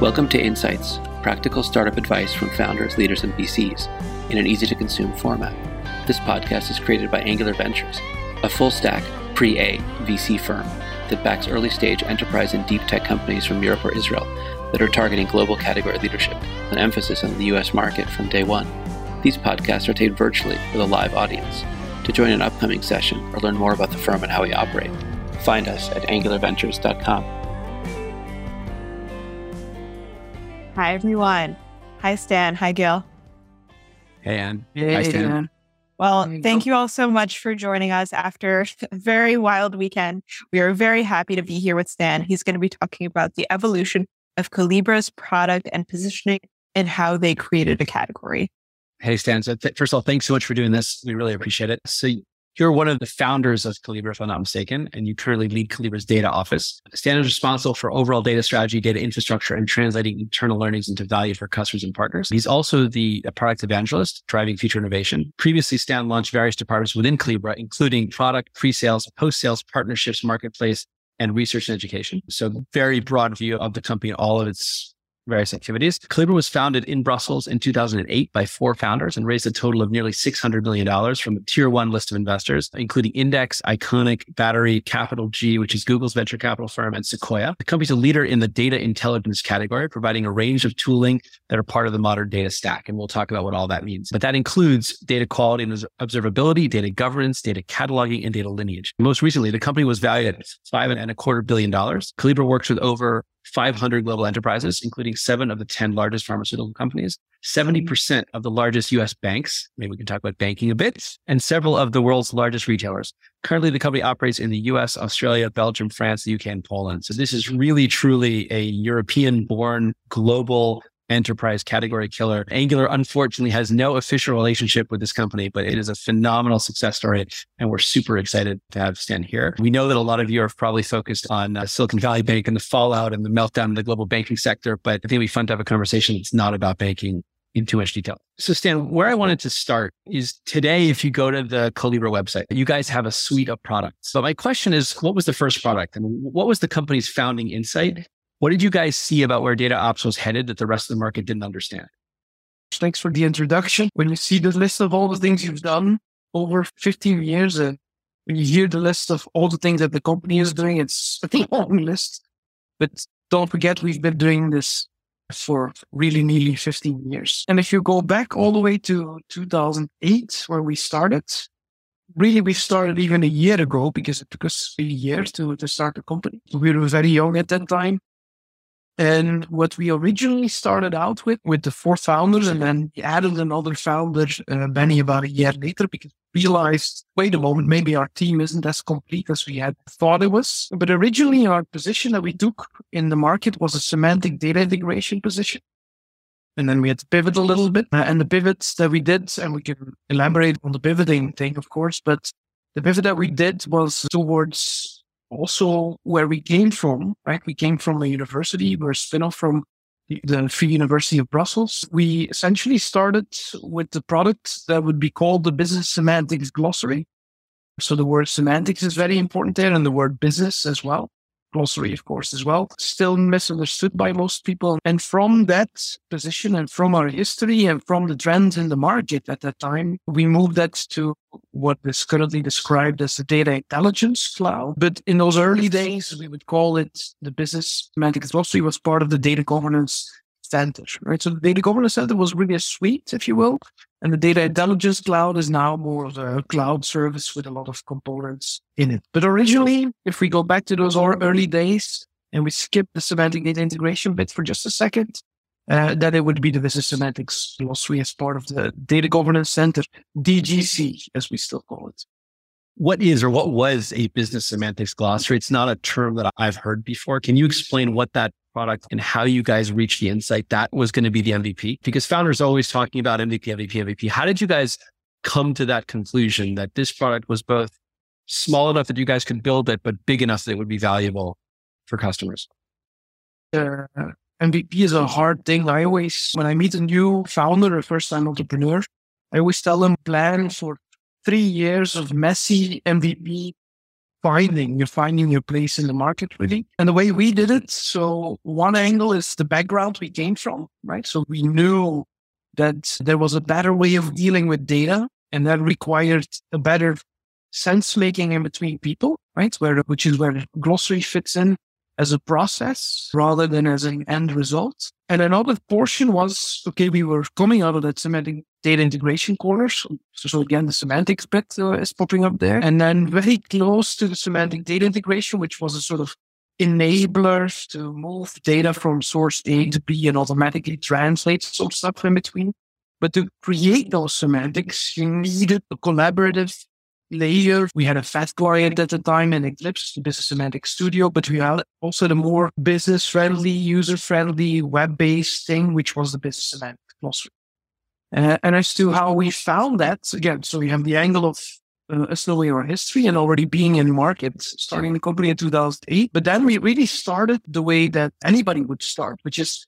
Welcome to Insights, practical startup advice from founders, leaders, and VCs in an easy to consume format. This podcast is created by Angular Ventures, a full stack, pre A VC firm that backs early stage enterprise and deep tech companies from Europe or Israel that are targeting global category leadership, an emphasis on the US market from day one. These podcasts are taped virtually with a live audience. To join an upcoming session or learn more about the firm and how we operate, find us at angularventures.com. Hi, everyone. Hi, Stan. Hi, Gil. Hey, Anne. Hey, Hi, Stan. Anne. Well, you thank go. you all so much for joining us after a very wild weekend. We are very happy to be here with Stan. He's going to be talking about the evolution of Collibra's product and positioning and how they created a category. Hey, Stan. So th- first of all, thanks so much for doing this. We really appreciate it. So you're one of the founders of Collibra, if I'm not mistaken, and you currently lead Collibra's data office. Stan is responsible for overall data strategy, data infrastructure, and translating internal learnings into value for customers and partners. He's also the product evangelist, driving future innovation. Previously, Stan launched various departments within Calibra, including product, pre-sales, post-sales, partnerships, marketplace, and research and education. So very broad view of the company all of its various activities. Collibra was founded in Brussels in 2008 by four founders and raised a total of nearly $600 million from a tier one list of investors, including Index, Iconic, Battery, Capital G, which is Google's venture capital firm, and Sequoia. The company's a leader in the data intelligence category, providing a range of tooling that are part of the modern data stack. And we'll talk about what all that means. But that includes data quality and observability, data governance, data cataloging, and data lineage. Most recently, the company was valued at five and a quarter billion dollars. Collibra works with over 500 global enterprises, including seven of the 10 largest pharmaceutical companies, 70% mm-hmm. of the largest US banks. Maybe we can talk about banking a bit and several of the world's largest retailers. Currently, the company operates in the US, Australia, Belgium, France, the UK, and Poland. So this is really, truly a European born global enterprise category killer. Angular, unfortunately, has no official relationship with this company, but it is a phenomenal success story. And we're super excited to have Stan here. We know that a lot of you are probably focused on uh, Silicon Valley Bank and the fallout and the meltdown in the global banking sector, but I think it'd be fun to have a conversation that's not about banking in too much detail. So Stan, where I wanted to start is today, if you go to the Collibra website, you guys have a suite of products. But my question is, what was the first product and what was the company's founding insight? What did you guys see about where data ops was headed that the rest of the market didn't understand? Thanks for the introduction. When you see the list of all the things you've done over 15 years, and when you hear the list of all the things that the company is doing, it's a long list. But don't forget, we've been doing this for really nearly 15 years. And if you go back all the way to 2008, where we started, really we started even a year ago because it took us three years to, to start the company. We were very young at that time. And what we originally started out with, with the four founders, and then added another founder, uh, Benny, about a year later, because we realized, wait a moment, maybe our team isn't as complete as we had thought it was. But originally, our position that we took in the market was a semantic data integration position. And then we had to pivot a little bit. Uh, and the pivots that we did, and we can elaborate on the pivoting thing, of course, but the pivot that we did was towards also where we came from, right? We came from a university. We're a spin-off from the, Free University of Brussels. We essentially started with the product that would be called the Business Semantics Glossary. So the word semantics is very important there and the word business as well. Glossary, of course, as well. Still misunderstood by most people. And from that position and from our history and from the trends in the market at that time, we moved that to what is currently described as the data intelligence cloud. But in those early days, we would call it the business semantics glossary was part of the data governance right? So the data governance center was really a suite, if you will. And the data intelligence cloud is now more of a cloud service with a lot of components in it. But originally, if we go back to those early days and we skip the semantic data integration bit for just a second, uh, then it would be the business semantics glossary as part of the data governance center, DGC, as we still call it. What is or what was a business semantics glossary? It's not a term that I've heard before. Can you explain what that product and how you guys reached the insight that was going to be the MVP? Because founders are always talking about MVP, MVP, MVP. How did you guys come to that conclusion that this product was both small enough that you guys could build it, but big enough that it would be valuable for customers? Uh, MVP is a hard thing. I always, when I meet a new founder, a first time entrepreneur, I always tell them plan for three years of messy MVP finding, you're finding your place in the market really. And the way we did it, so one angle is the background we came from, right? So we knew that there was a better way of dealing with data and that required a better sense making in between people, right? Where, which is where glossary fits in as a process rather than as an end result. And another portion was, okay, we were coming out of that semantic data integration corners. So, so again, the semantics bit uh, is popping up there. And then very close to the semantic data integration, which was a sort of enabler to move data from source A to B and automatically translate some stuff in between. But to create those semantics, you needed a collaborative layer. We had a fast client at the time in Eclipse, the Business Semantics Studio, but we had also the more business friendly, user friendly, web based thing, which was the Business Semantics Glossary. Uh, and as to how we found that, again, so we have the angle of uh, us our history and already being in market, starting the company in 2008. But then we really started the way that anybody would start, which is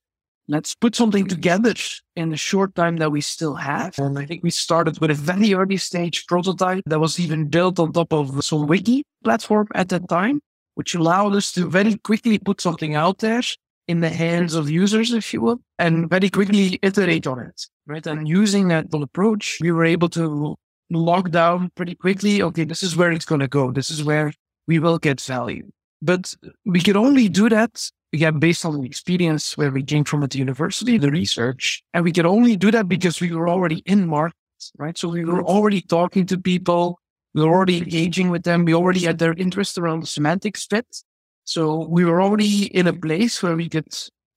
let's put something together in the short time that we still have. And I think we started with a very early stage prototype that was even built on top of some wiki platform at that time, which allowed us to very quickly put something out there in the hands of users, if you will, and very quickly iterate on it. Right. And using that approach, we were able to lock down pretty quickly. Okay, this is where it's going to go. This is where we will get value. But we could only do that again, based on the experience where we came from at the university, the research, and we could only do that because we were already in markets, right? So we were already talking to people. We were already engaging with them. We already had their interest around the semantics fit. So we were already in a place where we could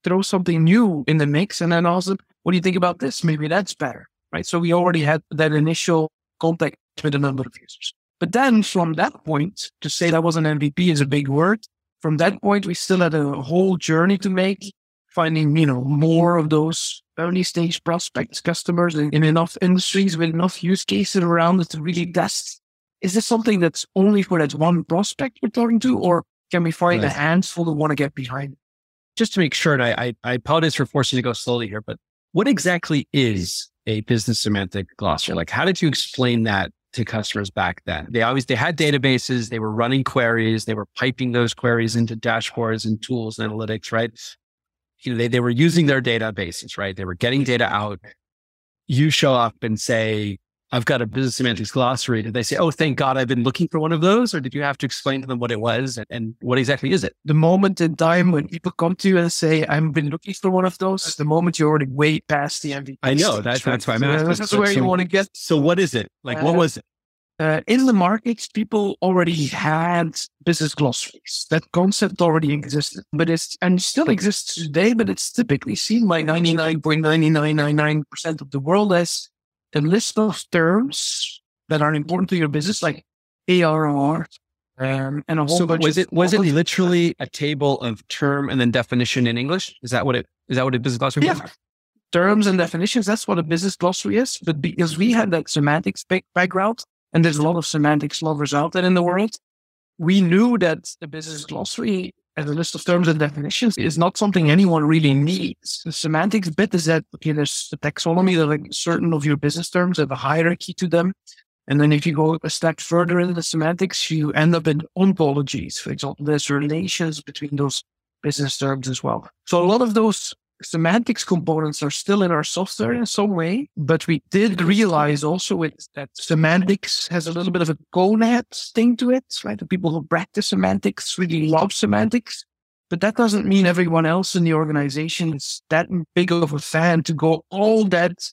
throw something new in the mix and then them, what do you think about this? Maybe that's better, right? So we already had that initial contact with a number of users. But then from that point, to say that was an MVP is a big word from that point, we still had a whole journey to make, finding, you know, more of those early stage prospects, customers in, in enough industries with enough use cases around it to really test. Is this something that's only for that one prospect we're talking to, or can we find right. a handful that want to get behind? Just to make sure, and I, I, I apologize for forcing you to go slowly here, but what exactly is a business semantic glossary? Like, how did you explain that to customers back then. They always they had databases, they were running queries, they were piping those queries into dashboards and tools and analytics, right? You know, they, they were using their databases, right? They were getting data out. You show up and say, I've got a business semantics glossary. Did they say, Oh, thank God I've been looking for one of those? Or did you have to explain to them what it was and, and what exactly is it? The moment in time when people come to you and say, I've been looking for one of those, the moment you're already way past the MVP. I know. That's, that's why I'm asking. This is where so, you want to get. So what is it? Like, what uh, was it? Uh, in the markets, people already had business glossaries. That concept already existed, but it's and still exists today. But it's typically seen by ninety nine point ninety nine nine nine percent of the world as a list of terms that are important to your business, like ARR, um, and a whole so bunch. Was it was it literally a table of term and then definition in English? Is that what it is? That what a business glossary? Yeah. Terms and definitions. That's what a business glossary is. But because we had that semantics background, and there's a lot of semantics lovers out there in the world. We knew that the business glossary as a list of terms and definitions is not something anyone really needs. The semantics bit is that, okay, there's the taxonomy that like certain of your business terms have a hierarchy to them. And then if you go a step further in the semantics, you end up in ontologies. For example, there's relations between those business terms as well. So a lot of those semantics components are still in our software in some way, but we did realize also with that semantics has a little bit of a gonad thing to it, right? The people who practice semantics really love semantics, but that doesn't mean everyone else in the organization is that big of a fan to go all that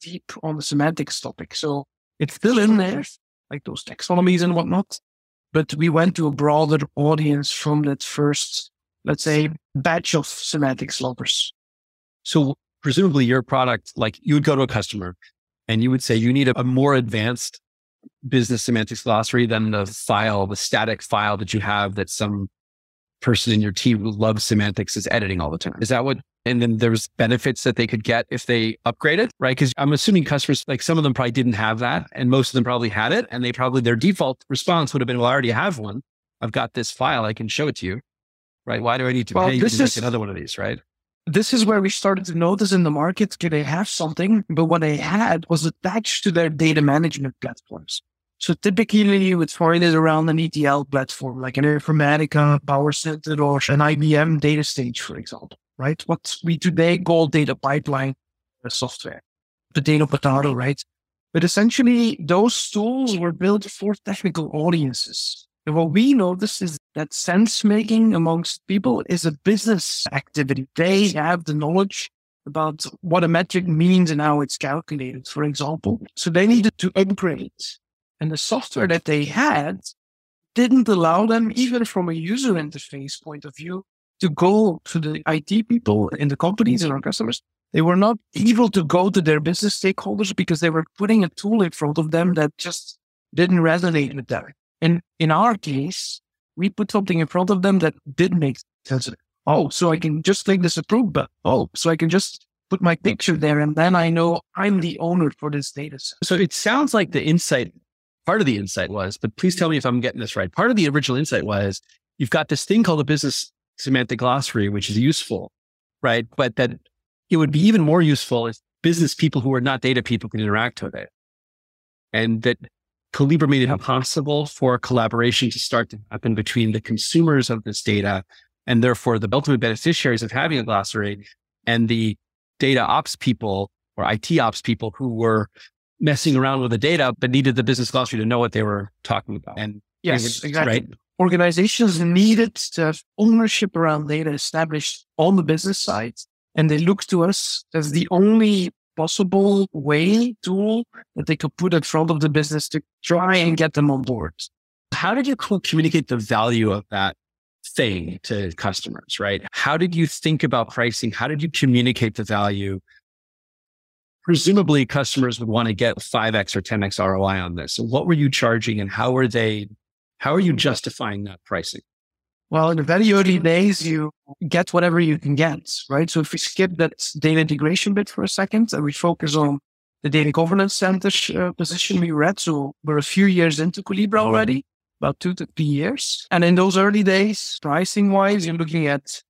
deep on the semantics topic. So it's still in there, like those taxonomies and whatnot, but we went to a broader audience from that first, let's say, batch of semantics lovers. So presumably your product, like you would go to a customer and you would say you need a, a more advanced business semantics glossary than the file, the static file that you have that some person in your team who loves semantics is editing all the time. Is that what? And then there's benefits that they could get if they upgraded, right? Because I'm assuming customers, like some of them probably didn't have that and most of them probably had it. And they probably, their default response would have been, well, I already have one. I've got this file. I can show it to you, right? Why do I need to well, pay this is, another one of these, right? This is where we started to notice in the market, okay, they have something, but what they had was attached to their data management platforms. So typically you would find it around an ETL platform, like an Informatica, PowerCenter, or an IBM DataStage, for example, right? What we today call data pipeline software, the data potato, right? But essentially those tools were built for technical audiences. And what we noticed is that sense making amongst people is a business activity. They have the knowledge about what a metric means and how it's calculated, for example. So they needed to upgrade. And the software that they had didn't allow them, even from a user interface point of view, to go to the IT people in the companies and our customers. They were not able to go to their business stakeholders because they were putting a tool in front of them that just didn't resonate with them. And in our case, we put something in front of them that did make sense. Oh, so I can just click this approve button. Oh, so I can just put my picture there and then I know I'm the owner for this data set. So it sounds like the insight, part of the insight was, but please tell me if I'm getting this right. Part of the original insight was you've got this thing called a business semantic glossary, which is useful, right? But that it would be even more useful if business people who are not data people can interact with it. And that Collibra made it mm-hmm. possible for collaboration to start to happen between the consumers of this data and therefore the ultimate beneficiaries of having a glossary and the data ops people or IT ops people who were messing around with the data, but needed the business glossary to know what they were talking about. And yes, exactly. Right? Organizations needed to have ownership around data established on the business side. And they looked to us as the only possible way tool that they could put in front of the business to try and get them on board. How did you communicate the value of that thing to customers, right? How did you think about pricing? How did you communicate the value? Presumably customers would want to get 5x or 10x ROI on this. So what were you charging and how are they, how are you justifying that pricing? Well, in the very early days, you get whatever you can get, right? So if we skip that data integration bit for a second and we focus on the data governance center uh, position we read, so we're a few years into Collibra already, about two to three years. And in those early days, pricing wise, you're looking at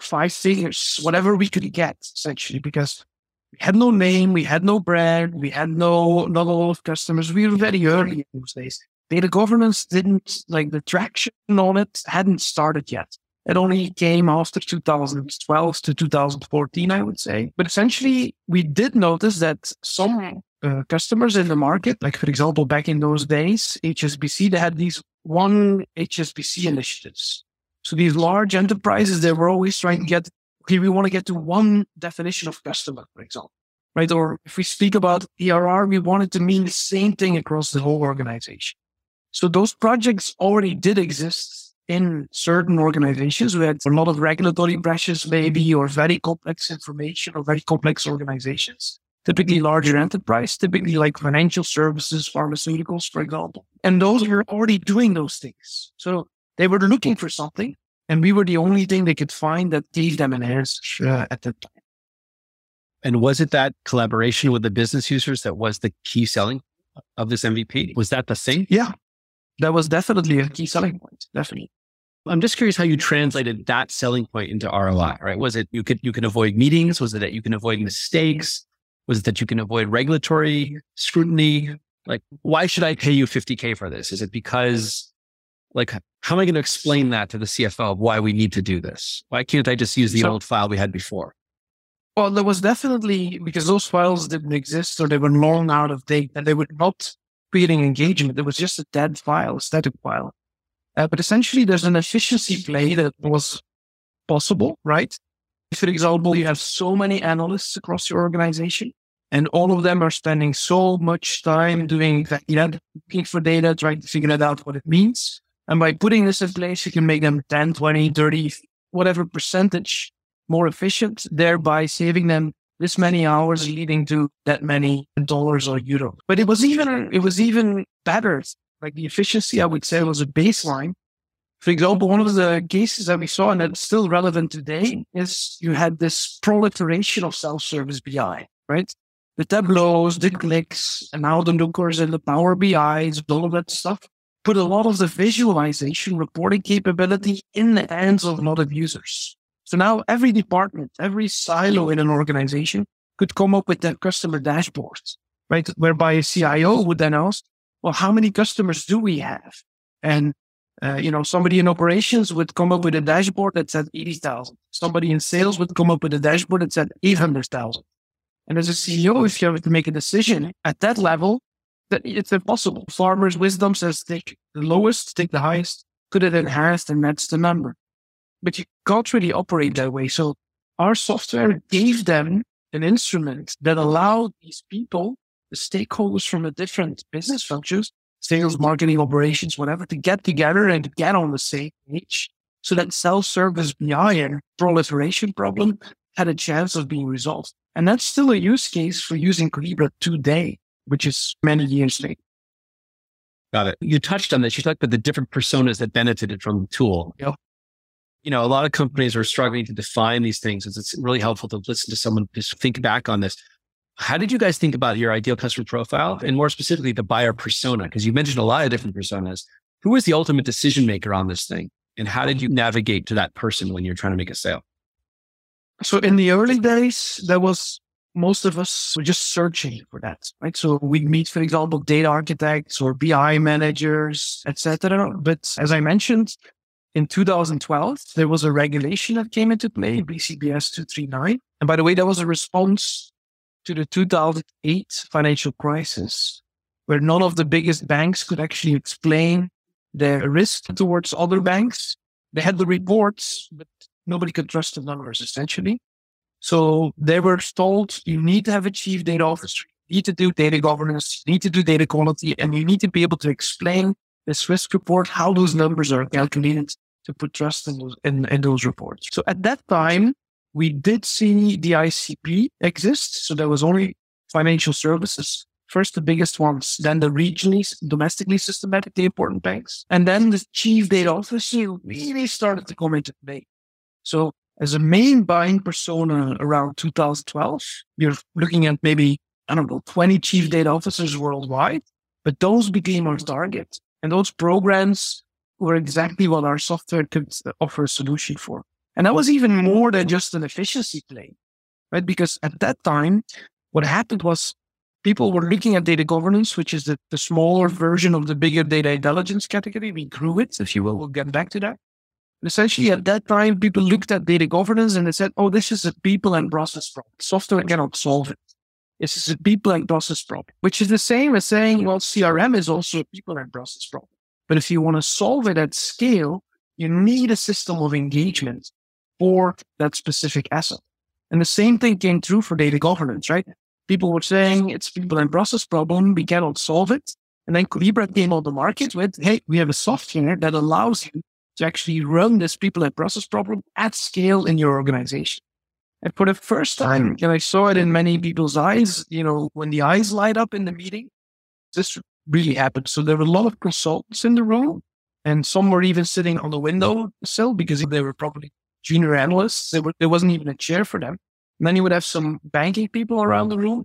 five figures, whatever we could get essentially, because we had no name, we had no brand, we had no, not a lot of customers. We were very early in those days data governance didn't like the traction on it hadn't started yet. It only came after 2012 to 2014, I would say. But essentially, we did notice that some uh, customers in the market, like for example, back in those days, HSBC, they had these one HSBC initiatives. So these large enterprises, they were always trying to get, okay, we want to get to one definition of customer, for example, right? Or if we speak about ERR, we want it to mean the same thing across the whole organization. So those projects already did exist in certain organizations who had a lot of regulatory pressures, maybe, or very complex information or very complex organizations. Typically larger enterprise, typically like financial services, pharmaceuticals, for example. And those were already doing those things. So they were looking for something and we were the only thing they could find that gave them an answer uh, at that time. And was it that collaboration with the business users that was the key selling of this MVP? Was that the thing? Yeah, that was definitely a key selling point. Definitely. I'm just curious how you translated that selling point into ROI, right? Was it you could you can avoid meetings? Was it that you can avoid mistakes? Was it that you can avoid regulatory scrutiny? Like, why should I pay you 50K for this? Is it because like how am I going to explain that to the CFO of why we need to do this? Why can't I just use the so, old file we had before? Well, there was definitely because those files didn't exist or they were long out of date and they would not creating engagement. It was just a dead file, a static file. Uh, but essentially, there's an efficiency play that was possible, right? For example, you have so many analysts across your organization, and all of them are spending so much time doing that, you know, looking for data, trying to figure it out what it means. And by putting this in place, you can make them 10, 20, 30, whatever percentage more efficient, thereby saving them this many hours leading to that many dollars or euros. But it was even, it was even better. Like the efficiency, I would say was a baseline. For example, one of the cases that we saw and that's still relevant today is you had this proliferation of self-service BI, right? The Tableaus, the Qliks, and now the Lookers and the Power BIs, all of that stuff put a lot of the visualization reporting capability in the hands of a lot of users. So now every department, every silo in an organization could come up with that customer dashboard, right? Whereby a CIO would then ask, well, how many customers do we have? And, uh, you know, somebody in operations would come up with a dashboard that said 80,000. Somebody in sales would come up with a dashboard that said 800,000. And as a CEO, if you have to make a decision at that level, that it's impossible. Farmer's wisdom says take the lowest, take the highest, put it in highest, and that's the number. But you can't really operate that way. So our software gave them an instrument that allowed these people, the stakeholders from the different business functions, sales, marketing, operations, whatever, to get together and get on the same page so that self-service BI and proliferation problem had a chance of being resolved. And that's still a use case for using Collibra today, which is many years later. Got it. You touched on this. You talked about the different personas that benefited from the tool. Yep. You know, a lot of companies are struggling to define these things. It's really helpful to listen to someone just think back on this. How did you guys think about your ideal customer profile and more specifically the buyer persona? Because you mentioned a lot of different personas. Who was the ultimate decision maker on this thing? And how did you navigate to that person when you're trying to make a sale? So in the early days, there was most of us were just searching for that, right? So we'd meet, for example, data architects or BI managers, etc. But as I mentioned, in 2012, there was a regulation that came into play, BCBS 239. And by the way, that was a response to the 2008 financial crisis, where none of the biggest banks could actually explain their risk towards other banks. They had the reports, but nobody could trust the numbers essentially. So they were told you need to have a chief data officer, you need to do data governance, you need to do data quality, and you need to be able to explain this risk report, how those numbers are calculated to put trust in those, in, in those reports. So at that time, we did see the ICP exist. So there was only financial services. First, the biggest ones, then the regionally, domestically systematically important banks. And then the chief data officer really started to come into play. So as a main buying persona around 2012, you're looking at maybe, I don't know, 20 chief data officers worldwide, but those became our target. And those programs were exactly what our software could offer a solution for. And that was even more than just an efficiency play, right? Because at that time, what happened was people were looking at data governance, which is the, the smaller version of the bigger data intelligence category. We grew it, if you will. We'll get back to that. And essentially, at that time, people looked at data governance and they said, oh, this is a people and process problem. Software cannot solve it. This is a people and process problem, which is the same as saying, well, CRM is also a people and process problem. But if you want to solve it at scale, you need a system of engagement for that specific asset. And the same thing came true for data governance, right? People were saying it's people and process problem. We cannot solve it. And then Collibra came on the market with, hey, we have a software that allows you to actually run this people and process problem at scale in your organization. And for the first time, and I saw it in many people's eyes, you know, when the eyes light up in the meeting, this really happened. So there were a lot of consultants in the room, and some were even sitting on the window sill because they were probably junior analysts. Were, there wasn't even a chair for them. And then you would have some banking people around the room,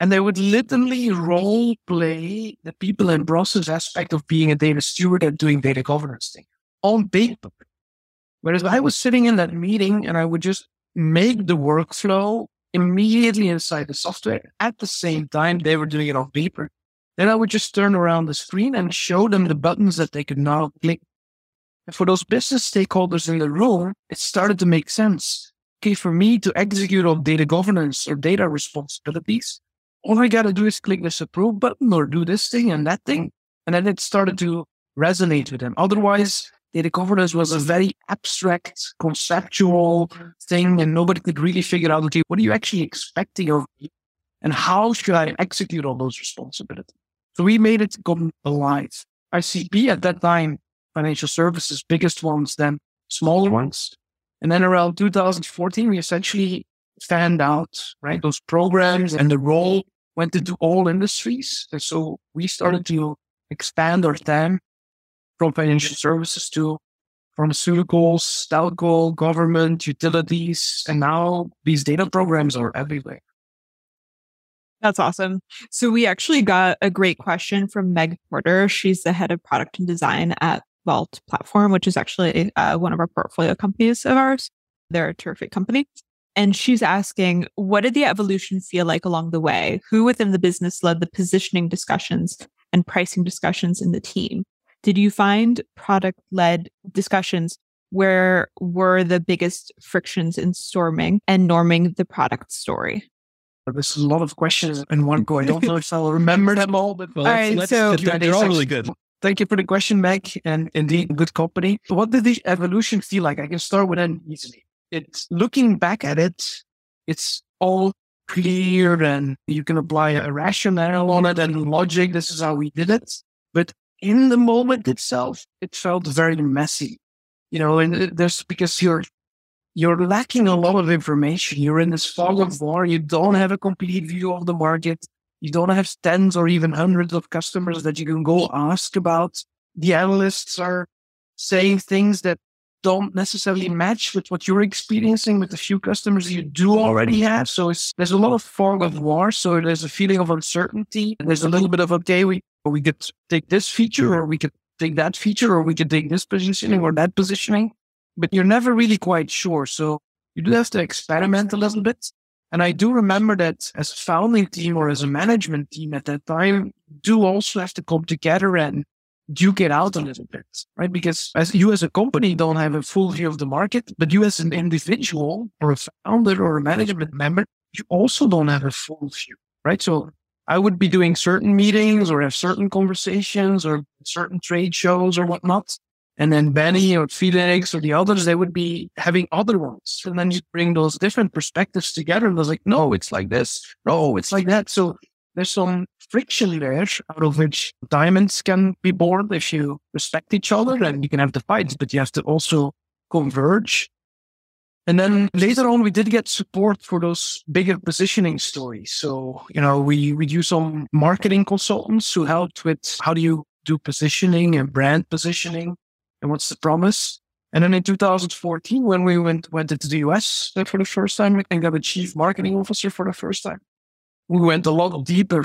and they would literally role play the people and process aspect of being a data steward and doing data governance thing on paper. Whereas I was sitting in that meeting and I would just make the workflow immediately inside the software at the same time they were doing it on paper. Then I would just turn around the screen and show them the buttons that they could now click. And for those business stakeholders in the room, it started to make sense. Okay, for me to execute on data governance or data responsibilities, all I got to do is click this approve button or do this thing and that thing. And then it started to resonate with them. Otherwise, data governance was a very abstract, conceptual thing, and nobody could really figure out, okay, what are you actually expecting of me? And how should I execute on those responsibilities? So we made it come alive. ICP at that time, financial services, biggest ones, then smaller ones. And then around 2014, we essentially fanned out, right? Those programs and the role went into all industries. And so we started to expand our TAM from financial services to pharmaceuticals, telco, government, utilities, and now these data programs are everywhere. That's awesome. So we actually got a great question from Meg Porter. She's the head of product and design at Vault Platform, which is actually uh, one of our portfolio companies of ours. They're a terrific company. And she's asking, what did the evolution feel like along the way? Who within the business led the positioning discussions? and pricing discussions in the team. Did you find product led discussions where were the biggest frictions in storming and norming the product story? This is a lot of questions in one go. I don't know if I'll remember them all, but Well, All let's- right, let's- so- they're, they're all really good. Thank you for the question, Meg, and indeed good company. What did the evolution feel like? I can start with an easily. It's looking back at it, it's all clear and you can apply a rationale on it and logic. This is how we did it. But in the moment itself, it felt very messy. You know, and uh, it- there's because you're you're lacking a lot of information. You're in this fog of war. You don't have a complete view of the market. You don't have tens or even hundreds of customers that you can go ask about. The analysts are saying things that don't necessarily match with what you're experiencing with the few customers you do already have. So it's, there's a lot of fog of war. So there's a feeling of uncertainty. There's a little bit of, okay, we, we could take this feature or we could take that feature or we could take this positioning or that positioning, but you're never really quite sure. So you do have to experiment a little bit. And I do remember that as a founding team or as a management team at that time, do also have to come together and duke it out a little bit, right? Because as you as a company don't have a full view of the market, but you as an individual or a founder or a management member, you also don't have a full view, right? So I would be doing certain meetings or have certain conversations or certain trade shows or whatnot. And then Benny or Felix or the others, they would be having other ones. And then you bring those different perspectives together and I was like, no, it's like this. No, it's like that. So there's some friction there out of which diamonds can be born if you respect each other and you can have the fights, but you have to also converge. And then later on, we did get support for those bigger positioning stories. So, you know, we, we use some marketing consultants who helped with how do you do positioning and brand positioning and what's the promise. And then in 2014, when we went, went into the US for the first time and got a chief marketing officer for the first time, we went a lot deeper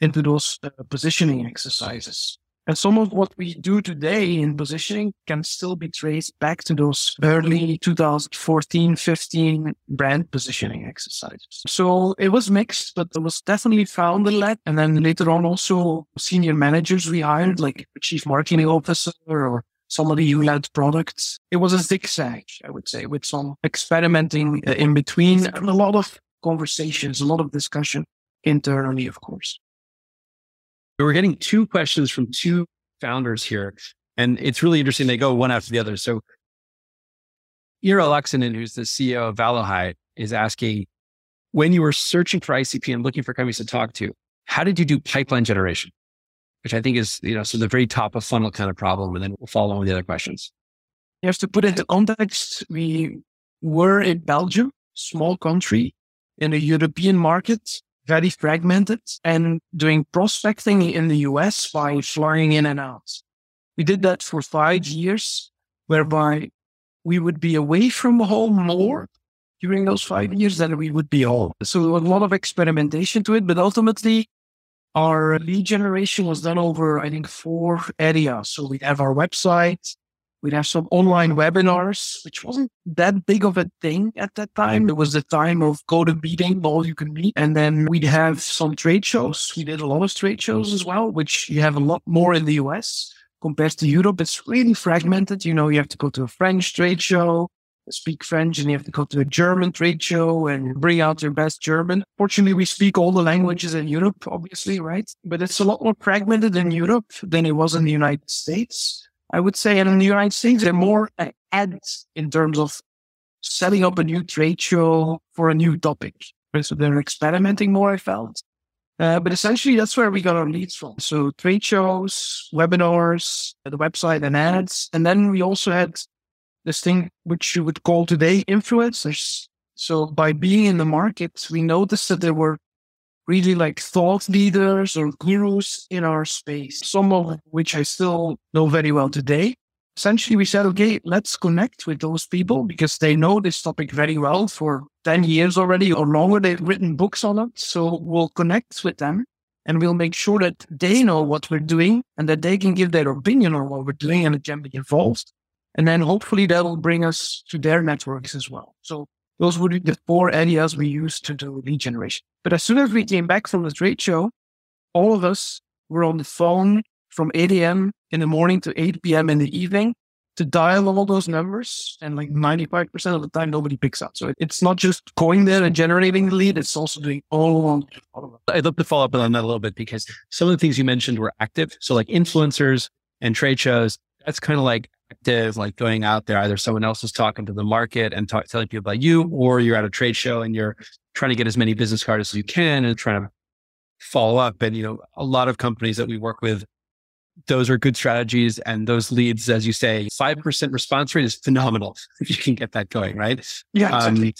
into those uh, positioning exercises. And some of what we do today in positioning can still be traced back to those early 2014, 15 brand positioning exercises. So it was mixed, but it was definitely founder led. And then later on, also senior managers we hired, like chief marketing officer or somebody who led products. It was a zigzag, I would say, with some experimenting uh, in between and a lot of conversations, a lot of discussion internally, of course. We're getting two questions from two founders here, and it's really interesting. They go one after the other. So, Eero Laaksonen, who's the CEO of Valohai, is asking when you were searching for ICP and looking for companies to talk to, how did you do pipeline generation? Which I think is, you know, so the very top of funnel kind of problem. And then we'll follow on with the other questions. You have to put into context. We were in Belgium, small country in a European market, very fragmented and doing prospecting in the US by flying in and out. We did that for five years, whereby we would be away from home more during those five years than we would be home. So a lot of experimentation to it, but ultimately our lead generation was done over, I think, four areas. So we'd have our website, we'd have some online webinars, which wasn't that big of a thing at that time. It was the time of GoToMeeting, all you can meet. And then we'd have some trade shows. We did a lot of trade shows as well, which you have a lot more in the US compared to Europe. It's really fragmented. You know, you have to go to a French trade show, speak French, and you have to go to a German trade show and bring out your best German. Fortunately, we speak all the languages in Europe, obviously, right? But it's a lot more fragmented in Europe than it was in the United States. I would say, in the United States, they're more ads in terms of setting up a new trade show for a new topic. So they're experimenting more, I felt. Uh, but essentially, that's where we got our leads from. So trade shows, webinars, the website and ads. And then we also had this thing which you would call today influencers. So by being in the market, we noticed that there were really like thought leaders or gurus in our space, some of which I still know very well today. Essentially, we said, okay, let's connect with those people because they know this topic very well for 10 years already or longer. They've written books on it. So we'll connect with them and we'll make sure that they know what we're doing and that they can give their opinion on what we're doing and it can be involved. And then hopefully that'll bring us to their networks as well. So those would be the four areas we used to do lead generation. But as soon as we came back from the trade show, all of us were on the phone from 8 a.m. in the morning to 8 p.m. in the evening to dial all those numbers. And like 95% of the time, nobody picks up. So it's not just going there and generating the lead, it's also doing all on. I'd love to follow up on that a little bit because some of the things you mentioned were active. So like influencers and trade shows, that's kind of like active, like going out there. Either someone else is talking to the market and talk, telling people about you, or you're at a trade show and you're trying to get as many business cards as you can and trying to follow up. And, you know, a lot of companies that we work with, those are good strategies. And those leads, as you say, 5% response rate is phenomenal if you can get that going, right? Yeah. Exactly. Um,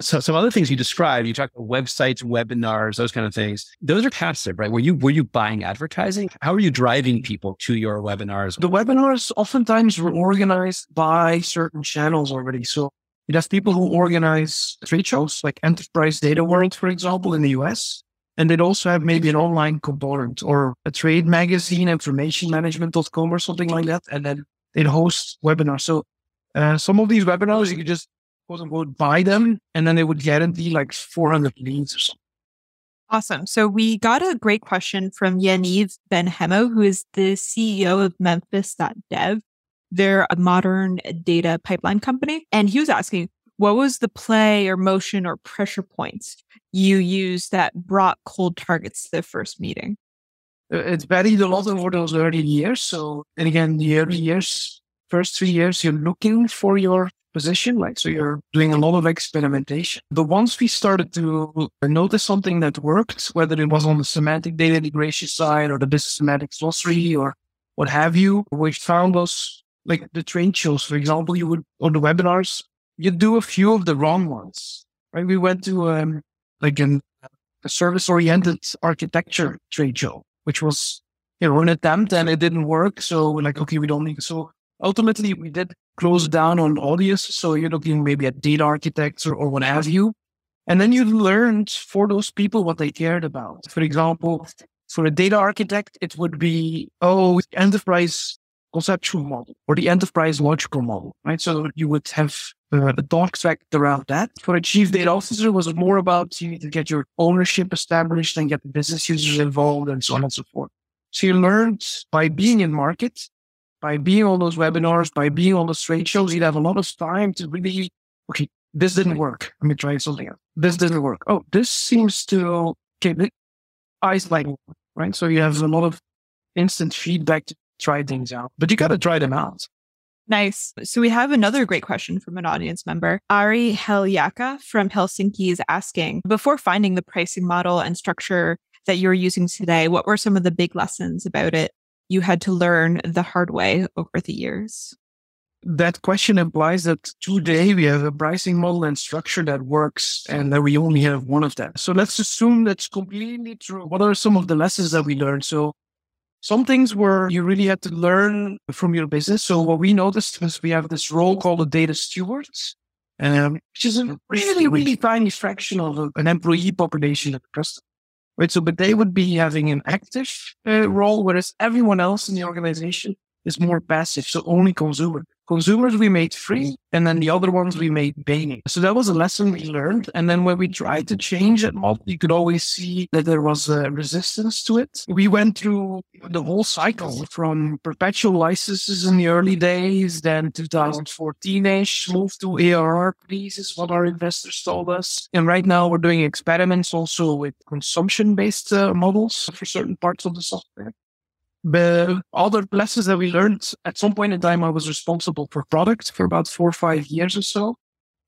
so some other things you described, you talked about websites, webinars, those kind of things. Those are passive, right? Were you were you buying advertising? How are you driving people to your webinars? The webinars oftentimes were organized by certain channels already. So you have people who organize trade shows like Enterprise Data World, for example, in the US. And they'd also have maybe an online component or a trade magazine, informationmanagement.com or something like that. And then they'd host webinars. So uh, some of these webinars, you could just quote unquote buy them and then they would guarantee like 400 leads or something. Awesome. So we got a great question from Yaniv Ben Hemo, who is the CEO of Memphis.dev. They're a modern data pipeline company. And he was asking, what was the play or motion or pressure points you used that brought cold targets to the first meeting? Uh, it's varied a lot over those early years. So, and again, the early years, first three years, you're looking for your position. Like, so you're doing a lot of experimentation. But once we started to notice something that worked, whether it was on the semantic data integration side or the business semantic glossary or what have you, we found was like the trade shows, for example, you would, or the webinars, you do a few of the wrong ones, right? We went to, um, like an, a service oriented architecture trade show, which was, you know, an attempt and it didn't work. So we're like, okay, we don't need, so ultimately we did close down on audience. So you're looking maybe at data architects or, or what have you. And then you learned for those people what they cared about. For example, for a data architect, it would be, oh, enterprise conceptual model or the enterprise logical model, right? So you would have uh, a talk track around that. For a chief data officer, was more about you need to get your ownership established and get the business users involved and so on and so forth. So you learned by being in market, by being on those webinars, by being on those trade shows, you'd have a lot of time to really, okay, this didn't work. Let me try something else. This didn't work. Oh, this seems to, okay, eyes like, right? So you have a lot of instant feedback to try things out, but you got to try them out. Nice. So we have another great question from an audience member. Ari Helyaka from Helsinki is asking, before finding the pricing model and structure that you're using today, what were some of the big lessons about it you had to learn the hard way over the years? That question implies that today we have a pricing model and structure that works and that we only have one of them. So let's assume that's completely true. What are some of the lessons that we learned? So some things where you really had to learn from your business. So what we noticed was we have this role called a data steward, um, which is a really, really tiny fraction of an employee population at the customer. Right. So, but they would be having an active uh, role, whereas everyone else in the organization is more passive. So only consumer. Consumers we made free, and then the other ones we made paying. So that was a lesson we learned. And then when we tried to change it, you could always see that there was a resistance to it. We went through the whole cycle from perpetual licenses in the early days, then 2014-ish, moved to ARR please is what our investors told us. And right now we're doing experiments also with consumption-based uh, models for certain parts of the software. But other lessons that we learned at some point in time, I was responsible for product for about four or five years or so.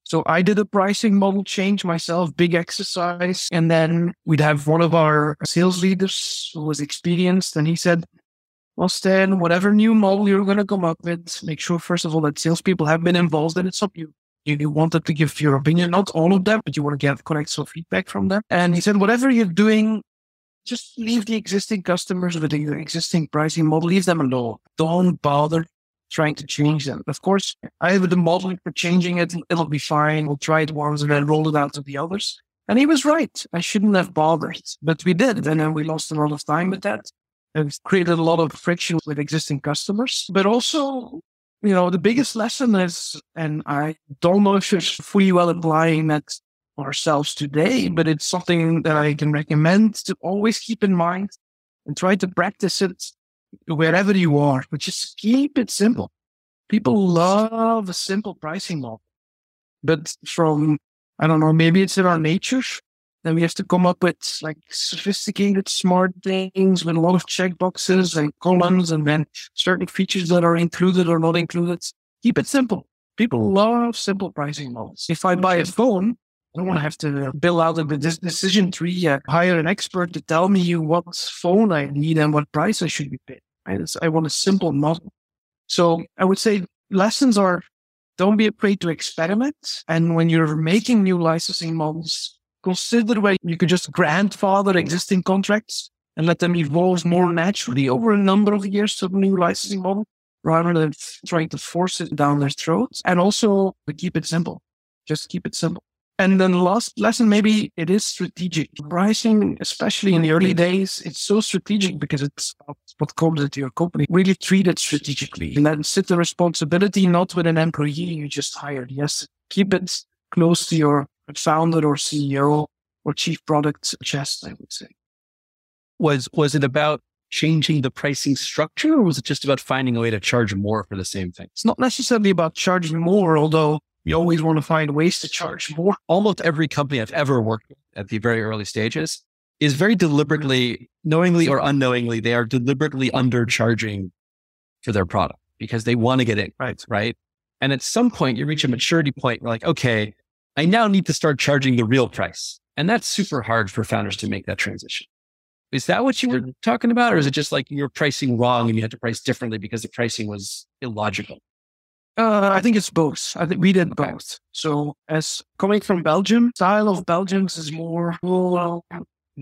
So I did a pricing model change myself, big exercise. And then we'd have one of our sales leaders who was experienced and he said, well, Stan, whatever new model you're going to come up with, make sure, first of all, that salespeople have been involved in it. Some you, you wanted to give your opinion, not all of them, but you want to get collect some feedback from them. And he said, whatever you're doing, just leave the existing customers with the existing pricing model, leave them alone. Don't bother trying to change them. Of course, I have the model for changing it. It'll be fine. We'll try it once and then roll it out to the others. And he was right. I shouldn't have bothered, but we did. And then we lost a lot of time with that. and created a lot of friction with existing customers. But also, you know, the biggest lesson is, and I don't know if it's fully well applying that ourselves today, but it's something that I can recommend to always keep in mind and try to practice it wherever you are, but just keep it simple. People love a simple pricing model. But from, I don't know, maybe it's in our nature. Then we have to come up with like sophisticated, smart things with a lot of checkboxes and columns and then certain features that are included or not included. Keep it simple. People love simple pricing models. If I buy a phone, I don't want to have to build out a decision tree, uh, hire an expert to tell me what phone I need and what price I should be paying. I want a simple model. So I would say lessons are don't be afraid to experiment. And when you're making new licensing models, consider where you could just grandfather existing contracts and let them evolve more naturally over a number of years to a new licensing model rather than trying to force it down their throats. And also keep it simple. Just keep it simple. And then last lesson, maybe it is strategic. Pricing, especially in the early days, it's so strategic because it's what comes into your company. Really treat it strategically and then sit the responsibility not with an employee you just hired. Yes, keep it close to your founder or CEO or chief product chest, I would say. Was, was it about changing the pricing structure or was it just about finding a way to charge more for the same thing? It's not necessarily about charging more, although you always want to find ways to charge more. Almost every company I've ever worked with at the very early stages is very deliberately, knowingly or unknowingly, they are deliberately undercharging for their product because they want to get in. Right. Right. And at some point you reach a maturity point, you're like, okay, I now need to start charging the real price. And that's super hard for founders to make that transition. Is that what you were talking about? Or is it just like you're pricing wrong and you had to price differently because the pricing was illogical? Uh, I think it's both. I think we did both. So, as coming from Belgium, style of Belgians is more, well,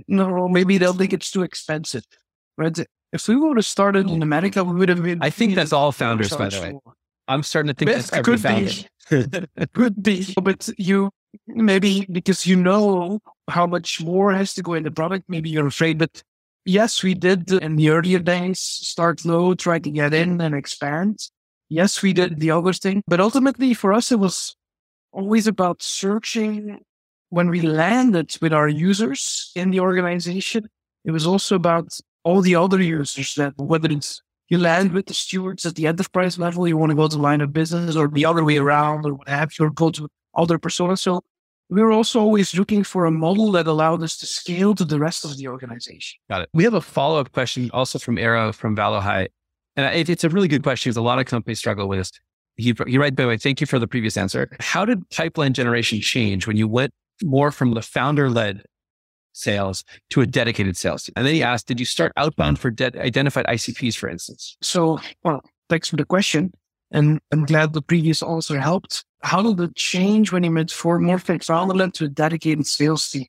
no, maybe they'll think it's too expensive. Right? If we would have started in America, we would have been. I think that's all founders, by the way. I'm starting to think that's every founder. Be. could be, but you maybe because you know how much more has to go in the product. Maybe you're afraid, but yes, we did in the earlier days start low, try to get in and expand. Yes, we did the other thing, but ultimately for us, it was always about searching when we landed with our users in the organization. It was also about all the other users that whether it's you land with the stewards at the enterprise level, you want to go to line of business or the other way around or what have you, or go to other personas. So we were also always looking for a model that allowed us to scale to the rest of the organization. Got it. We have a follow up question also from Eero from Valohai. And uh, it, it's a really good question because a lot of companies struggle with this. He, he right, by the way, thank you for the previous answer. How did pipeline generation change when you went more from the founder led sales to a dedicated sales team? And then he asked, did you start outbound for de- identified ICPs, for instance? So, well, thanks for the question. And I'm glad the previous answer helped. How did it change when you went for more founder led to a dedicated sales team?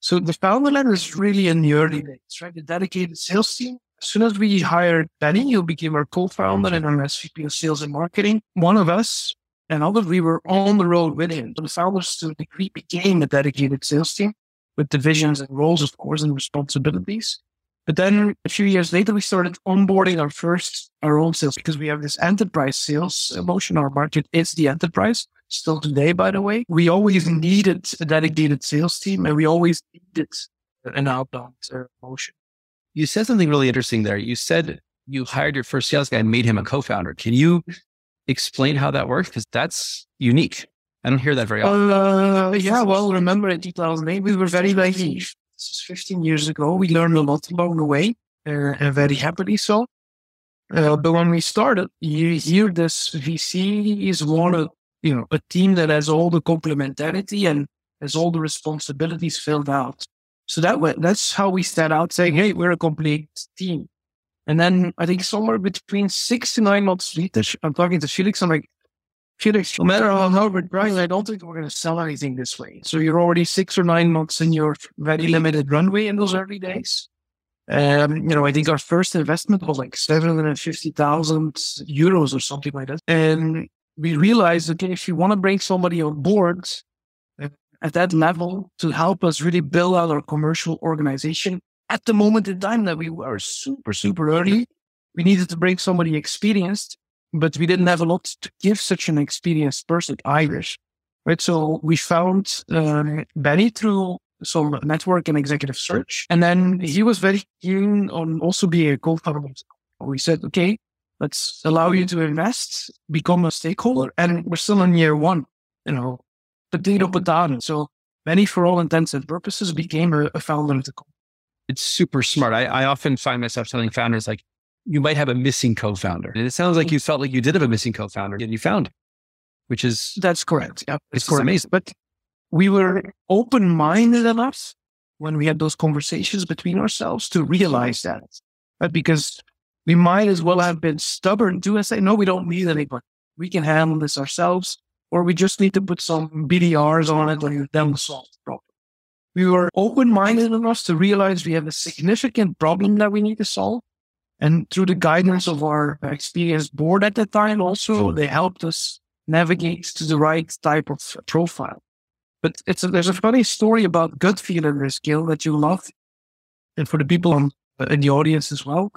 So the founder led is really in the early days, right? The dedicated sales team as soon as we hired Benny, who became our co-founder and our SVP of sales and marketing, one of us and others, we were on the road with him. So the founders to a degree became a dedicated sales team with divisions and roles, of course, and responsibilities. But then a few years later, we started onboarding our first, our own sales because we have this enterprise sales motion. Our market is the enterprise. Still today, by the way, we always needed a dedicated sales team and we always needed an outbound uh, motion. You said something really interesting there. You said you hired your first sales guy and made him a co-founder. Can you explain how that works? Because that's unique. I don't hear that very often. Uh, yeah, well, remember in 2008, we were very naive. This is 15 years ago. We learned a lot along the way, uh, and very happily so. Uh, but when we started, you hear this VC is one of, you know, a team that has all the complementarity and has all the responsibilities filled out. So that that's how we start out saying, Hey, we're a complete team. And then I think somewhere between six to nine months later, I'm talking to Felix. I'm like, Felix, no matter how hard we're trying, I don't think we're going to sell anything this way. So you're already six or nine months in your very limited runway in those early days. Um, you know, I think our first investment was like 750,000 euros or something like that. And we realized, okay, if you want to bring somebody on board, at that level to help us really build out our commercial organization. At the moment in time that we were super, super early, we needed to bring somebody experienced, but we didn't have a lot to give such an experienced person either. Right. So we found uh, Benny through some network and executive search. And then he was very keen on also being a co-founder. We said, okay, let's allow you to invest, become a stakeholder. And we're still in year one, you know, potato potato. So Benny, for all intents and purposes, became a, founder of the company. It's super smart. I, I often find myself telling founders like, you might have a missing co-founder. And it sounds like you felt like you did have a missing co-founder and you found, which is that's correct. Yeah, it's correct. amazing. But we were open-minded enough when we had those conversations between ourselves to realize that, right? Because we might as well have been stubborn to and say, no, we don't need anybody. We can handle this ourselves, or we just need to put some BDRs on it and then solve the problem. We were open-minded enough to realize we have a significant problem that we need to solve. And through the guidance of our experienced board at that time, also, they helped us navigate to the right type of profile. But it's a, there's a funny story about gut feeling this skill that you love. And for the people on, uh, in the audience as well.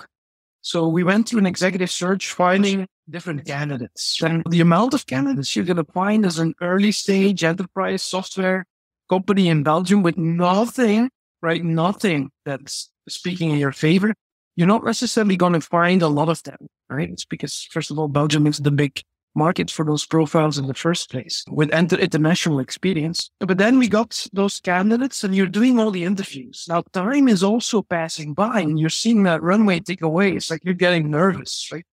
So we went through an executive search finding different candidates. And the amount of candidates you're going to find as an early stage enterprise software company in Belgium with nothing, right? Nothing that's speaking in your favor. You're not necessarily going to find a lot of them, right? It's because, first of all, Belgium is the big market for those profiles in the first place with international experience. But then we got those candidates and you're doing all the interviews. Now time is also passing by and you're seeing that runway take away. It's like you're getting nervous, right?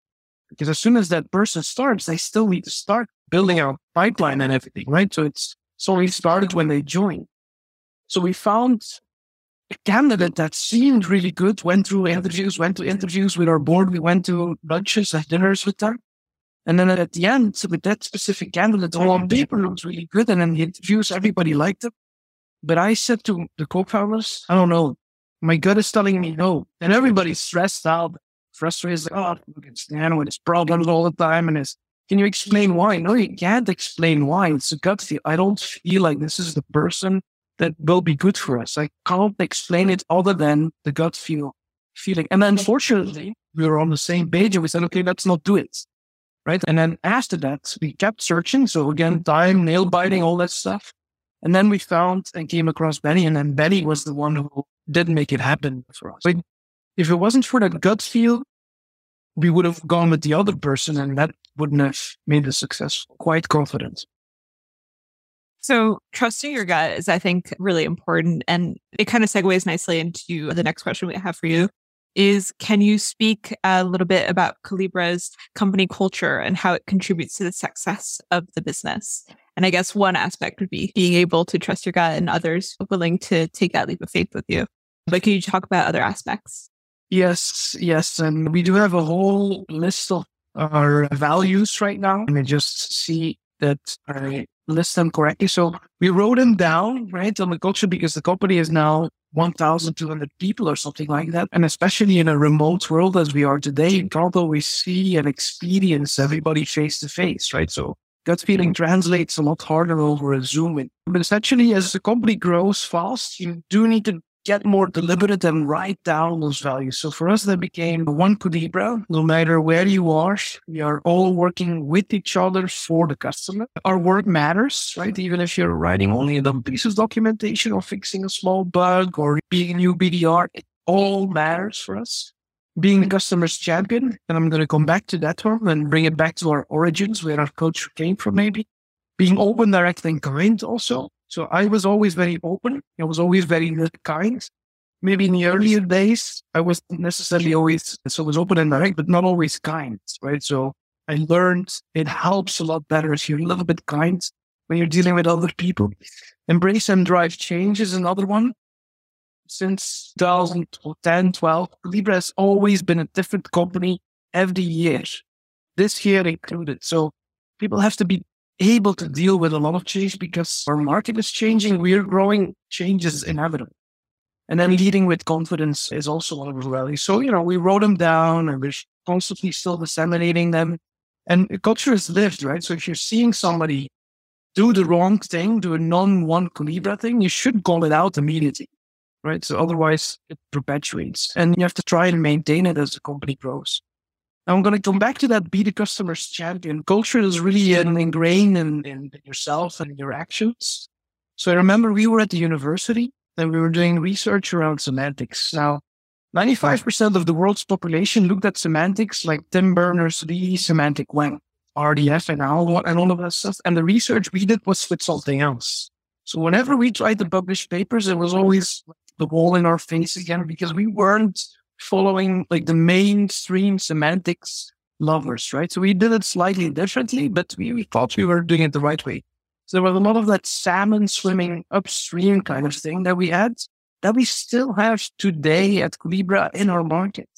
Because as soon as that person starts, they still need to start building our pipeline and everything, right? So it's, it's only started when they join. So we found a candidate that seemed really good, went through interviews, went to interviews with our board. We went to lunches and dinners with them. And then at the end, with that specific candidate, all on paper looks really good. And then the interviews, everybody liked him. But I said to the co-founders, I don't know. My gut is telling me no. And everybody's stressed out, frustrated. Like, oh, look at Stan with his problems all the time. And his, can you explain why? No, you can't explain why. It's a gut feel. I don't feel like this is the person that will be good for us. I can't explain it other than the gut feel feeling. And unfortunately, we were on the same page and we said, okay, let's not do it right? And then after that, we kept searching. So again, mm-hmm. time, nail biting, all that stuff. And then we found and came across Benny, and then Benny was the one who didn't make it happen for us. But if it wasn't for that gut feel, we would have gone with the other person, and that wouldn't have made the success. Quite confident. So trusting your gut is, I think, really important. And it kind of segues nicely into the next question we have for you, is can you speak a little bit about Collibra's company culture and how it contributes to the success of the business? And I guess one aspect would be being able to trust your gut and others willing to take that leap of faith with you. But can you talk about other aspects? Yes, yes. And we do have a whole list of our values right now. And I just see that I list them correctly. So we wrote them down, right, on the culture because the company is now 1,200 people or something like that. And especially in a remote world as we are today, can't always see and experience everybody face to face, right? So gut feeling translates a lot harder over a Zoom. In. But essentially, as the company grows fast, you do need to get more deliberate and write down those values. So for us, that became one Collibra. No matter where you are, we are all working with each other for the customer. Our work matters, right? Even if you're writing only a piece of documentation or fixing a small bug or being a new BDR, it all matters for us. Being the customer's champion, and I'm going to come back to that one and bring it back to our origins, where our culture came from, maybe. Being open, direct, and kind also. So I was always very open. I was always very kind. Maybe in the earlier days, I wasn't necessarily always, so I was open and direct, but not always kind, right? So I learned it helps a lot better if you're a little bit kind when you're dealing with other people. Embrace and drive change is another one. Since 2010, 12, Collibra has always been a different company every year, this year included. So people have to be able to deal with a lot of change because our market is changing. We're growing. Change is inevitable. And then leading with confidence is also one of our values. So, you know, we wrote them down and we're constantly still disseminating them. And culture is lived, right? So if you're seeing somebody do the wrong thing, do a non one Collibra thing, you should call it out immediately, right? So otherwise it perpetuates and you have to try and maintain it as the company grows. I'm going to come back to that be the customer's champion. Culture is really ingrained in, in yourself and your actions. So I remember we were at the university and we were doing research around semantics. Now, 95% of the world's population looked at semantics like Tim Berners-Lee, semantic web, RDF, and all, and all of that stuff. And the research we did was with something else. So whenever we tried to publish papers, it was always the wall in our face again because we weren't following like the mainstream semantics lovers, right? So we did it slightly differently, but we, we thought we were doing it the right way. So there was a lot of that salmon swimming upstream kind of thing that we had that we still have today at Collibra in our market.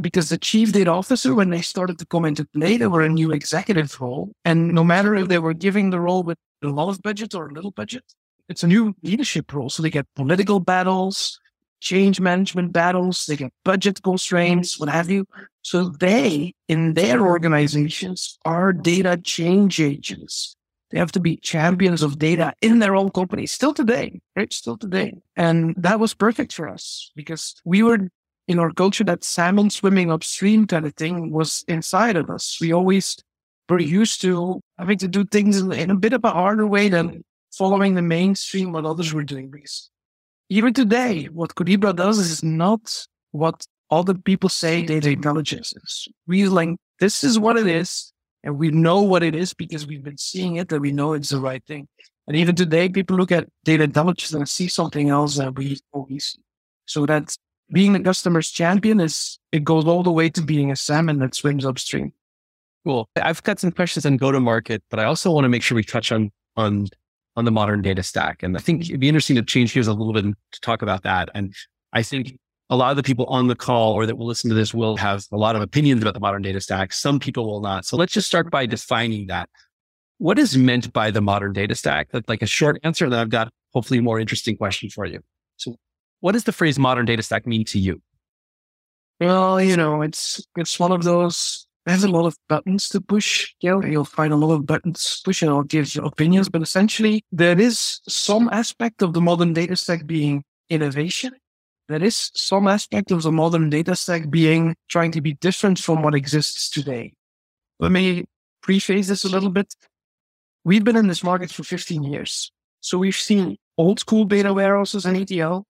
Because the chief data officer, when they started to come into play, they were a new executive role. And no matter if they were giving the role with a lot of budget or a little budget, it's a new leadership role. So they get political battles, change management battles, they get budget constraints, what have you. So they, in their organizations, are data change agents. They have to be champions of data in their own company still today, right? Still today. And that was perfect for us because we were in our culture that salmon swimming upstream kind of thing was inside of us. We always were used to having to do things in a bit of a harder way than following the mainstream what others were doing. Because even today, what Collibra does is not what other people say data intelligence is. We like, this is what it is. And we know what it is because we've been seeing it and we know it's the right thing. And even today, people look at data intelligence and see something else that we always see. So that being the customer's champion is, it goes all the way to being a salmon that swims upstream. Cool. I've got some questions on go to market, but I also want to make sure we touch on, on on the modern data stack. And I think it'd be interesting to change gears a little bit to talk about that. And I think a lot of the people on the call or that will listen to this will have a lot of opinions about the modern data stack. Some people will not. So let's just start by defining that. What is meant by the modern data stack? Like a short answer. Then I've got hopefully a more interesting question for you. So what does the phrase modern data stack mean to you? Well, you know, it's, it's one of those there's a lot of buttons to push. You know, you'll find a lot of buttons pushing or gives you opinions, but essentially there is some aspect of the modern data stack being innovation. There is some aspect of the modern data stack being trying to be different from what exists today. Let me preface this a little bit. We've been in this market for 15 years. So we've seen old school data warehouses and ETL.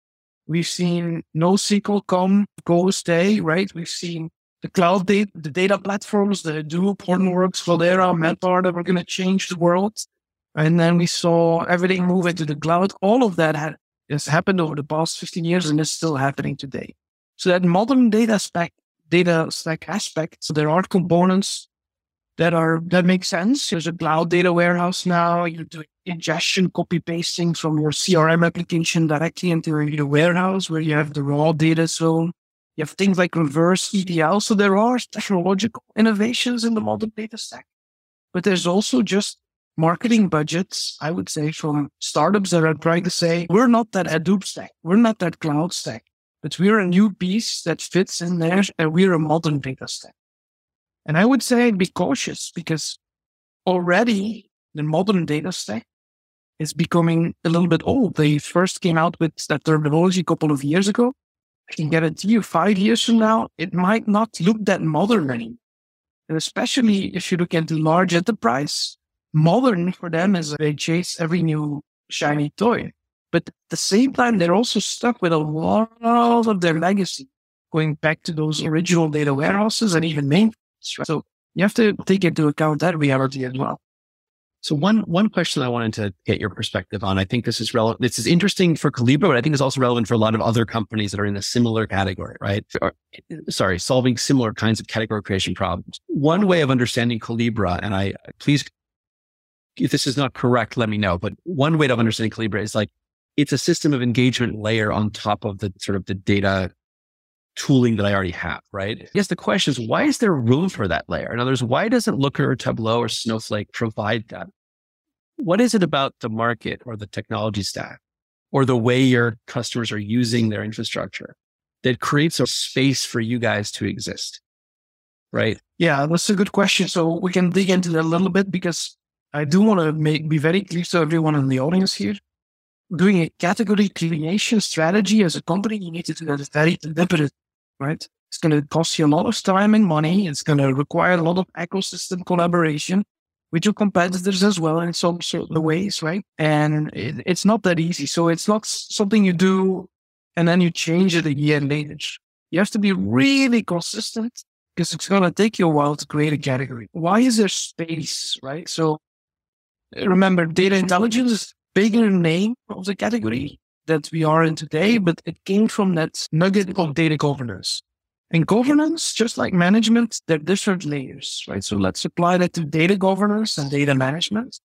We've seen NoSQL come, go, stay, right? We've seen the cloud data, the data platforms, the Hadoop, Hortonworks, Cloudera, MapR that were going to change the world. And then we saw everything move into the cloud. All of that had, has happened over the past 15 years and is still happening today. So that modern data stack, data stack aspect, so there are components that are, that make sense. There's a cloud data warehouse now. You're doing ingestion, copy pasting from your CRM application directly into your warehouse where you have the raw data zone you have things like reverse ETL. So there are technological innovations in the modern data stack, but there's also just marketing budgets, I would say, from startups that are trying to say, we're not that Hadoop stack. We're not that cloud stack, but we're a new piece that fits in there and we're a modern data stack. And I would say be cautious because already the modern data stack is becoming a little bit old. They first came out with that terminology a couple of years ago. I can guarantee you five years from now, it might not look that modern anymore. And especially if you look into large enterprise, modern for them is they chase every new shiny toy. But at the same time, they're also stuck with a lot of their legacy going back to those original data warehouses and even mainframes. So you have to take into account that reality as well. So one one question I wanted to get your perspective on. I think this is relevant. This is interesting for Collibra, but I think it's also relevant for a lot of other companies that are in a similar category, right? Or, sorry, solving similar kinds of category creation problems. One way of understanding Collibra, and I please, if this is not correct, let me know. But one way of understanding Collibra is like it's a system of engagement layer on top of the sort of the data tooling that I already have, right? Guess the question is, why is there room for that layer? In other words, why doesn't Looker or Tableau or Snowflake provide that? What is it about the market or the technology stack or the way your customers are using their infrastructure that creates a space for you guys to exist? Right. Yeah, that's a good question. So we can dig into that a little bit because I do want to make be very clear to everyone in the audience here doing a category creation strategy as a company, you need to do that very deliberate right? It's going to cost you a lot of time and money. It's going to require a lot of ecosystem collaboration, with your competitors as well in some certain ways, right? And it, it's not that easy. So it's not something you do and then you change it a year later. You have to be really consistent because it's going to take you a while to create a category. Why is there space, right? So remember, data intelligence is bigger name of the category that we are in today, but it came from that nugget of data governance. And governance, just like management, they're different layers, right? So let's apply that to data governance and data management.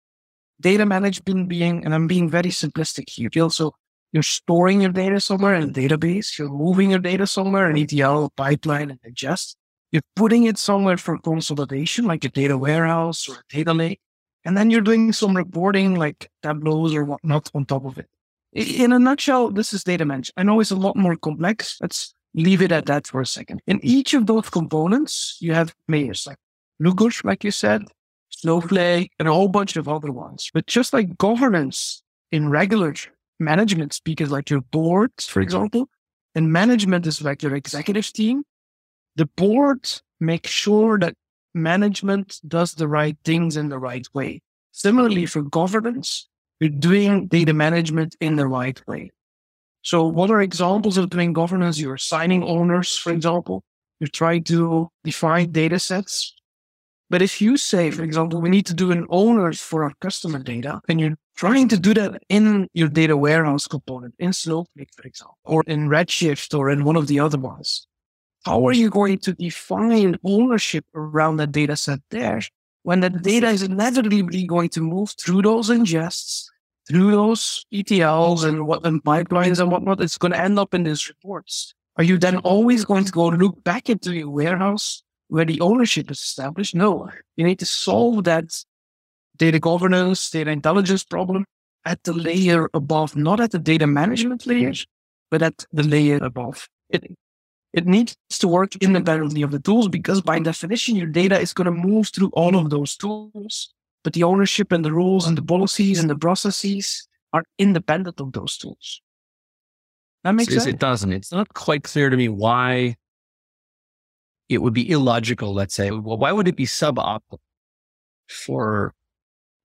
Data management being, and I'm being very simplistic here, feel so you're storing your data somewhere in a database, you're moving your data somewhere in ETL pipeline and ingest. You're putting it somewhere for consolidation, like a data warehouse or a data lake. And then you're doing some reporting like tableaus or whatnot on top of it. In a nutshell, this is data management. I know it's a lot more complex. Let's leave it at that for a second. In each of those components, you have layers like Looker, like you said, Snowflake, and a whole bunch of other ones. But just like governance in regular management speakers, like your board, for example, and management is like your executive team, the board makes sure that management does the right things in the right way. Similarly, for governance, you're doing data management in the right way. So what are examples of doing governance? You're assigning owners, for example. You're trying to define data sets. But if you say, for example, we need to do an owners for our customer data, and you're trying to do that in your data warehouse component, in Snowflake, for example, or in Redshift or in one of the other ones, how are you going to define ownership around that data set there when that data is inevitably going to move through those ingests, through those ETLs and what and pipelines and whatnot? It's going to end up in these reports. Are you then always going to go look back into your warehouse where the ownership is established? No, you need to solve that data governance, data intelligence problem at the layer above, not at the data management layer, but at the layer above. It, it needs to work independently of the tools because by definition, your data is going to move through all of those tools. But the ownership and the rules and the policies and the processes are independent of those tools. That makes sense. It doesn't. It's not quite clear to me why it would be illogical, let's say. Well, why would it be suboptimal for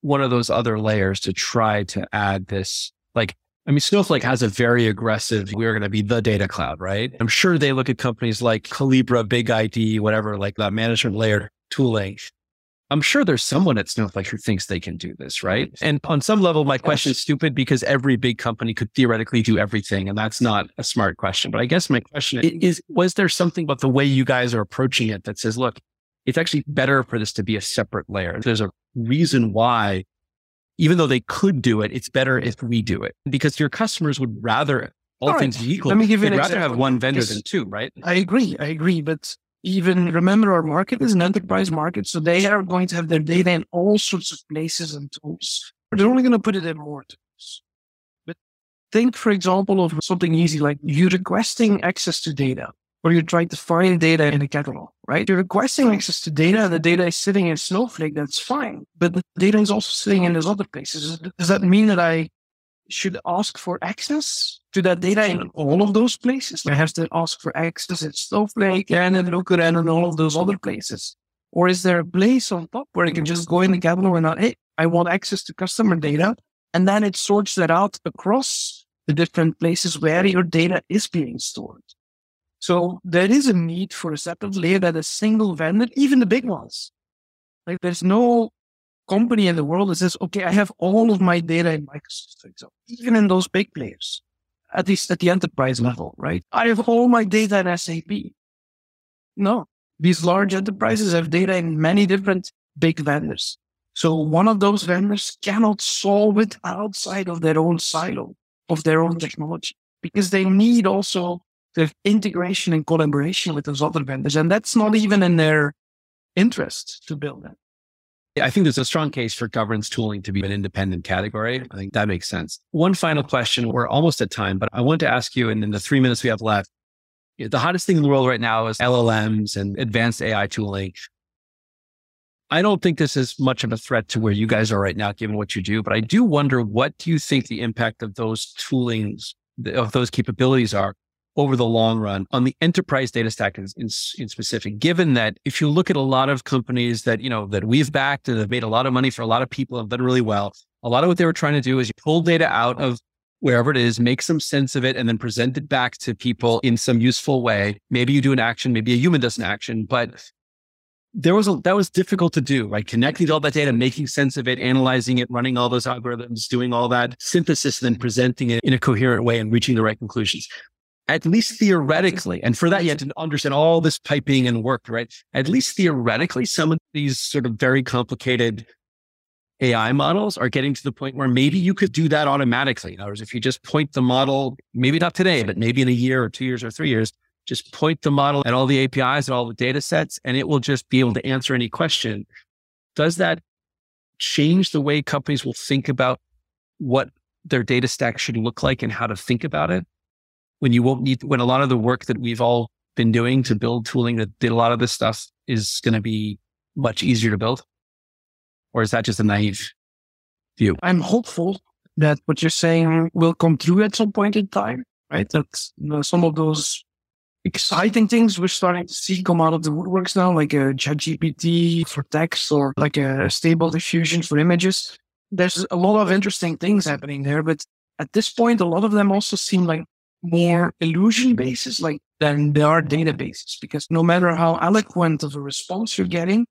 one of those other layers to try to add this? Like, I mean, Snowflake has a very aggressive, we're going to be the data cloud, right? I'm sure they look at companies like Collibra, Big ID, whatever, like that management layer tooling. I'm sure there's someone at Snowflake who thinks they can do this, right? And on some level, my question is stupid because every big company could theoretically do everything. And that's not a smart question. But I guess my question is, was there something about the way you guys are approaching it that says, look, it's actually better for this to be a separate layer? There's a reason why even though they could do it, it's better if we do it because your customers would rather all, all things right. equal. Let me give you an rather example. have one vendor than two, right? I agree. I agree. But even remember our market is an enterprise market. So they are going to have their data in all sorts of places and tools. They're only going to put it in more tools. But think, for example, of something easy like you requesting access to data or you're trying to find data in a catalog, right? You're requesting access to data and the data is sitting in Snowflake. That's fine. But the data is also sitting in those other places. Does that mean that I should ask for access to that data in all of those places? I have to ask for access in Snowflake and in Looker and in all of those other places. Or is there a place on top where I can just go in the catalog and not, hey, I want access to customer data. And then it sorts that out across the different places where your data is being stored. So there is a need for a separate layer that a single vendor, even the big ones. Like there's no company in the world that says, okay, I have all of my data in Microsoft, for example, even in those big players, at least at the enterprise level, right? I have all my data in SAP. No, these large enterprises have data in many different big vendors. So one of those vendors cannot solve it outside of their own silo of their own technology because they need also integration and collaboration with those other vendors. And that's not even in their interest to build that. I think there's a strong case for governance tooling to be an independent category. I think that makes sense. One final question. We're almost at time, but I want to ask you, and in the three minutes we have left, the hottest thing in the world right now is LLMs and advanced AI tooling. I don't think this is much of a threat to where you guys are right now, given what you do, but I do wonder what do you think the impact of those toolings, of those capabilities are over the long run on the enterprise data stack in, in, in, specific, given that if you look at a lot of companies that, you know, that we've backed and have made a lot of money for a lot of people and done really well, a lot of what they were trying to do is you pull data out of wherever it is, make some sense of it, and then present it back to people in some useful way. Maybe you do an action, maybe a human does an action, but there was a, that was difficult to do, right? Connecting all that data, making sense of it, analyzing it, running all those algorithms, doing all that synthesis, and then presenting it in a coherent way and reaching the right conclusions. At least theoretically, and for that you had to understand all this piping and work, right? At least theoretically, some of these sort of very complicated AI models are getting to the point where maybe you could do that automatically. In other words, if you just point the model, maybe not today, but maybe in a year or two years or three years, just point the model at all the APIs and all the data sets, and it will just be able to answer any question. Does that change the way companies will think about what their data stack should look like and how to think about it? When you won't need, when a lot of the work that we've all been doing to build tooling that did a lot of this stuff is going to be much easier to build? Or is that just a naive view? I'm hopeful that what you're saying will come through at some point in time, right? That you know, some of those exciting things we're starting to see come out of the woodworks now, like a ChatGPT for text or like a stable diffusion for images. There's a lot of interesting things happening there, but at this point, a lot of them also seem like more illusion bases, like than they are databases, because no matter how eloquent of a response you're getting,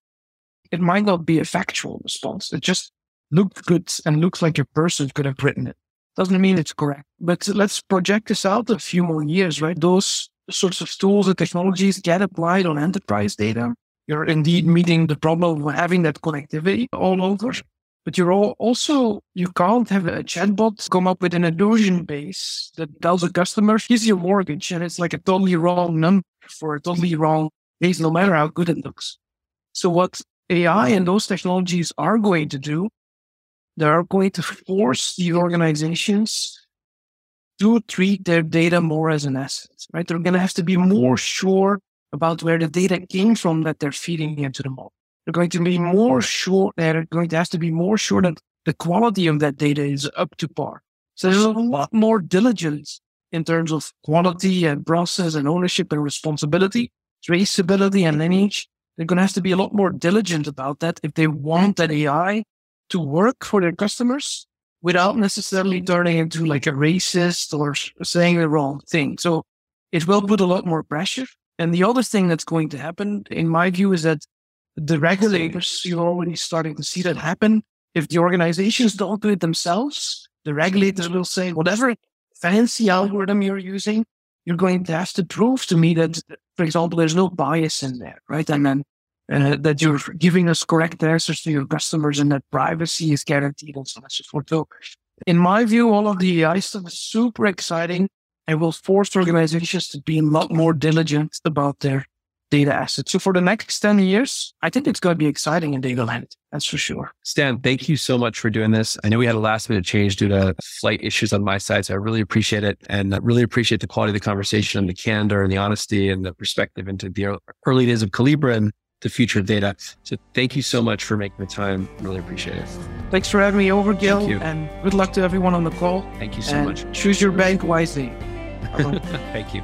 it might not be a factual response. It just looks good and looks like a person could have written it. Doesn't mean it's correct. But let's project this out a few more years, right? Those sorts of tools and technologies get applied on enterprise data. You're indeed meeting the problem of having that connectivity all over. But you're also, you can't have a chatbot come up with an illusion base that tells a customer, here's your mortgage. And it's like a totally wrong number for a totally wrong base, no matter how good it looks. So what AI and those technologies are going to do, they are going to force the organizations to treat their data more as an asset, right? They're going to have to be more sure about where the data came from that they're feeding into the model. They're going to be more sure, they're going to have to be more sure that the quality of that data is up to par. So there's a lot more diligence in terms of quality and process and ownership and responsibility, traceability and mm-hmm. lineage. They're going to have to be a lot more diligent about that if they want that AI to work for their customers without necessarily turning into like a racist or saying the wrong thing. So it will put a lot more pressure. And the other thing that's going to happen, in my view, is that the regulators, you're already starting to see that happen. If the organizations don't do it themselves, the regulators will say, whatever fancy algorithm you're using, you're going to have to prove to me that, for example, there's no bias in there, right? And then uh, that you're giving us correct answers to your customers and that privacy is guaranteed and so on and so forth. So in my view, all of the AI stuff is super exciting and will force organizations to be a lot more diligent about their data assets. So for the next 10 years, I think it's going to be exciting in data land. That's for sure. Stan, thank you so much for doing this. I know we had a last minute change due to flight issues on my side. So I really appreciate it and I really appreciate the quality of the conversation and the candor and the honesty and the perspective into the early days of Collibra and the future of data. So thank you so much for making the time. Really appreciate it. Thanks for having me over, Gil. And good luck to everyone on the call. Thank you so and much. Choose your bank wisely. thank you.